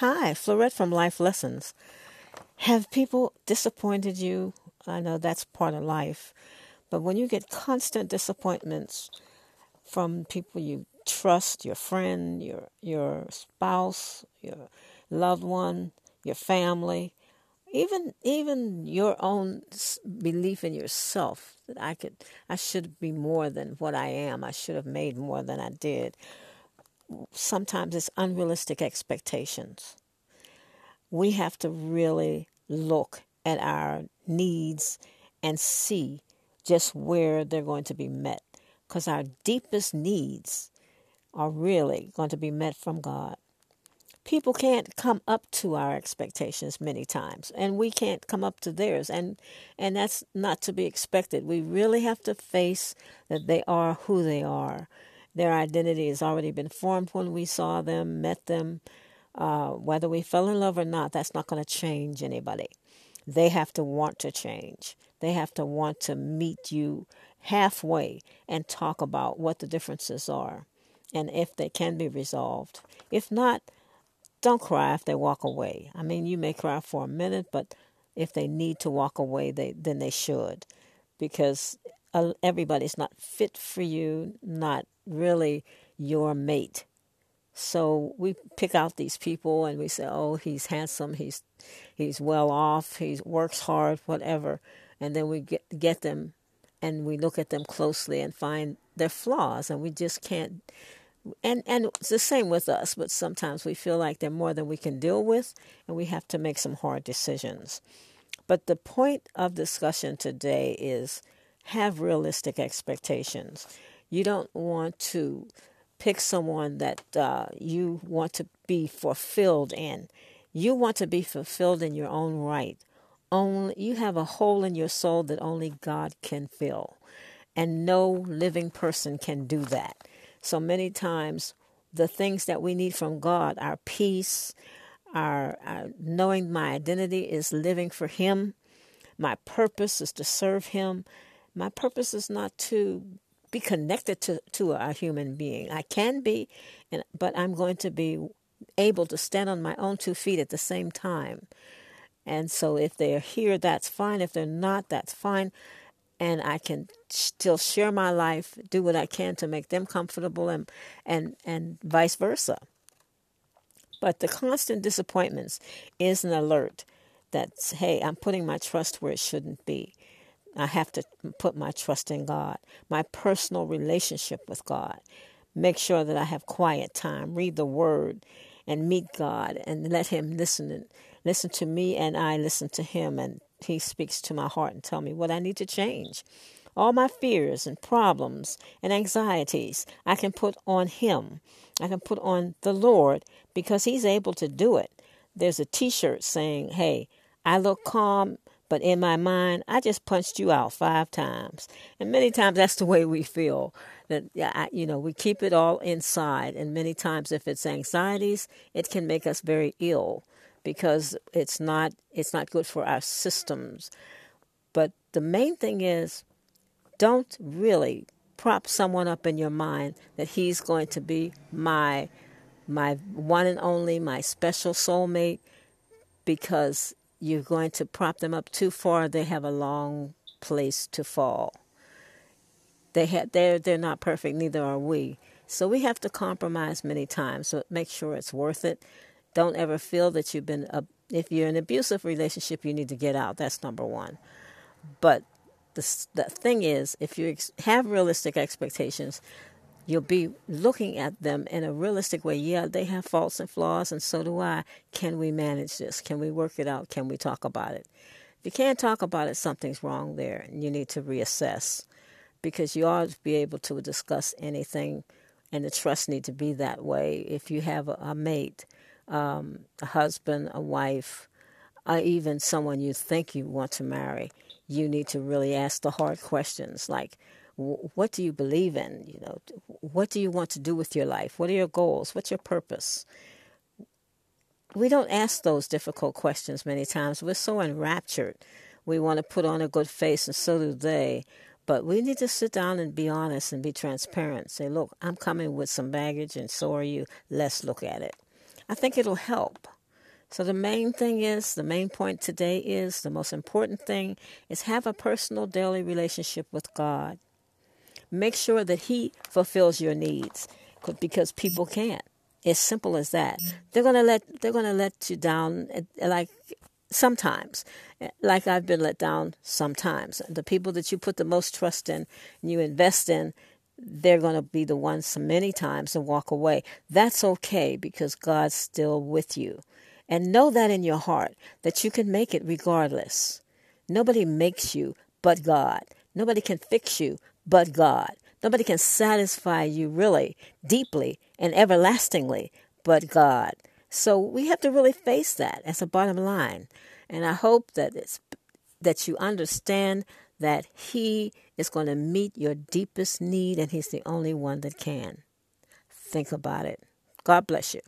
Hi, Florette from Life Lessons. Have people disappointed you? I know that's part of life. But when you get constant disappointments from people you trust, your friend, your your spouse, your loved one, your family, even even your own belief in yourself that I could I should be more than what I am. I should have made more than I did. Sometimes it's unrealistic expectations. We have to really look at our needs and see just where they're going to be met because our deepest needs are really going to be met from God. People can't come up to our expectations many times and we can't come up to theirs and and that's not to be expected. We really have to face that they are who they are their identity has already been formed when we saw them met them. Uh, whether we fell in love or not that's not going to change anybody. They have to want to change. They have to want to meet you halfway and talk about what the differences are and if they can be resolved. If not don't cry if they walk away. I mean, you may cry for a minute, but if they need to walk away, they then they should, because uh, everybody's not fit for you, not really your mate. So we pick out these people and we say, "Oh, he's handsome, he's he's well off, he works hard, whatever," and then we get get them and we look at them closely and find their flaws, and we just can't and and it's the same with us but sometimes we feel like they're more than we can deal with and we have to make some hard decisions. But the point of discussion today is have realistic expectations you don't want to pick someone that uh, you want to be fulfilled in. You want to be fulfilled in your own right. Only you have a hole in your soul that only god can fill. And no living person can do that. So many times, the things that we need from God, our peace, our, our knowing my identity is living for Him, my purpose is to serve Him. My purpose is not to be connected to, to a human being. I can be, and, but I'm going to be able to stand on my own two feet at the same time. And so if they're here, that's fine. If they're not, that's fine and I can still share my life, do what I can to make them comfortable, and and and vice versa. But the constant disappointments is an alert that hey, I'm putting my trust where it shouldn't be. I have to put my trust in God, my personal relationship with God. Make sure that I have quiet time, read the Word, and meet God, and let Him listen and listen to me, and I listen to Him, and he speaks to my heart and tell me what I need to change. All my fears and problems and anxieties I can put on him. I can put on the Lord because he's able to do it. There's a t-shirt saying, "Hey, I look calm, but in my mind, I just punched you out five times." And many times that's the way we feel. That you know, we keep it all inside, and many times if it's anxieties, it can make us very ill because it's not it's not good for our systems. But the main thing is don't really prop someone up in your mind that he's going to be my my one and only, my special soulmate because you're going to prop them up too far, they have a long place to fall. They have they're they're not perfect, neither are we. So we have to compromise many times. So make sure it's worth it. Don't ever feel that you've been, uh, if you're in an abusive relationship, you need to get out. That's number one. But the, the thing is, if you ex- have realistic expectations, you'll be looking at them in a realistic way. Yeah, they have faults and flaws, and so do I. Can we manage this? Can we work it out? Can we talk about it? If you can't talk about it, something's wrong there, and you need to reassess because you ought to be able to discuss anything, and the trust need to be that way. If you have a, a mate, um, a husband, a wife, or even someone you think you want to marry, you need to really ask the hard questions like, what do you believe in? You know, what do you want to do with your life? What are your goals? What's your purpose? We don't ask those difficult questions many times. We're so enraptured. We want to put on a good face, and so do they. But we need to sit down and be honest and be transparent. Say, look, I'm coming with some baggage, and so are you. Let's look at it. I think it'll help. So the main thing is, the main point today is, the most important thing is have a personal daily relationship with God. Make sure that He fulfills your needs because people can't. As simple as that. They're gonna let they're gonna let you down eh, like sometimes, eh, like I've been let down sometimes. The people that you put the most trust in and you invest in, they're going to be the ones many times and walk away. That's okay because God's still with you. And know that in your heart that you can make it regardless. Nobody makes you but God. Nobody can fix you but God. Nobody can satisfy you really deeply and everlastingly but God. So we have to really face that as a bottom line. And I hope that it's that you understand that he is going to meet your deepest need and he's the only one that can. Think about it. God bless you.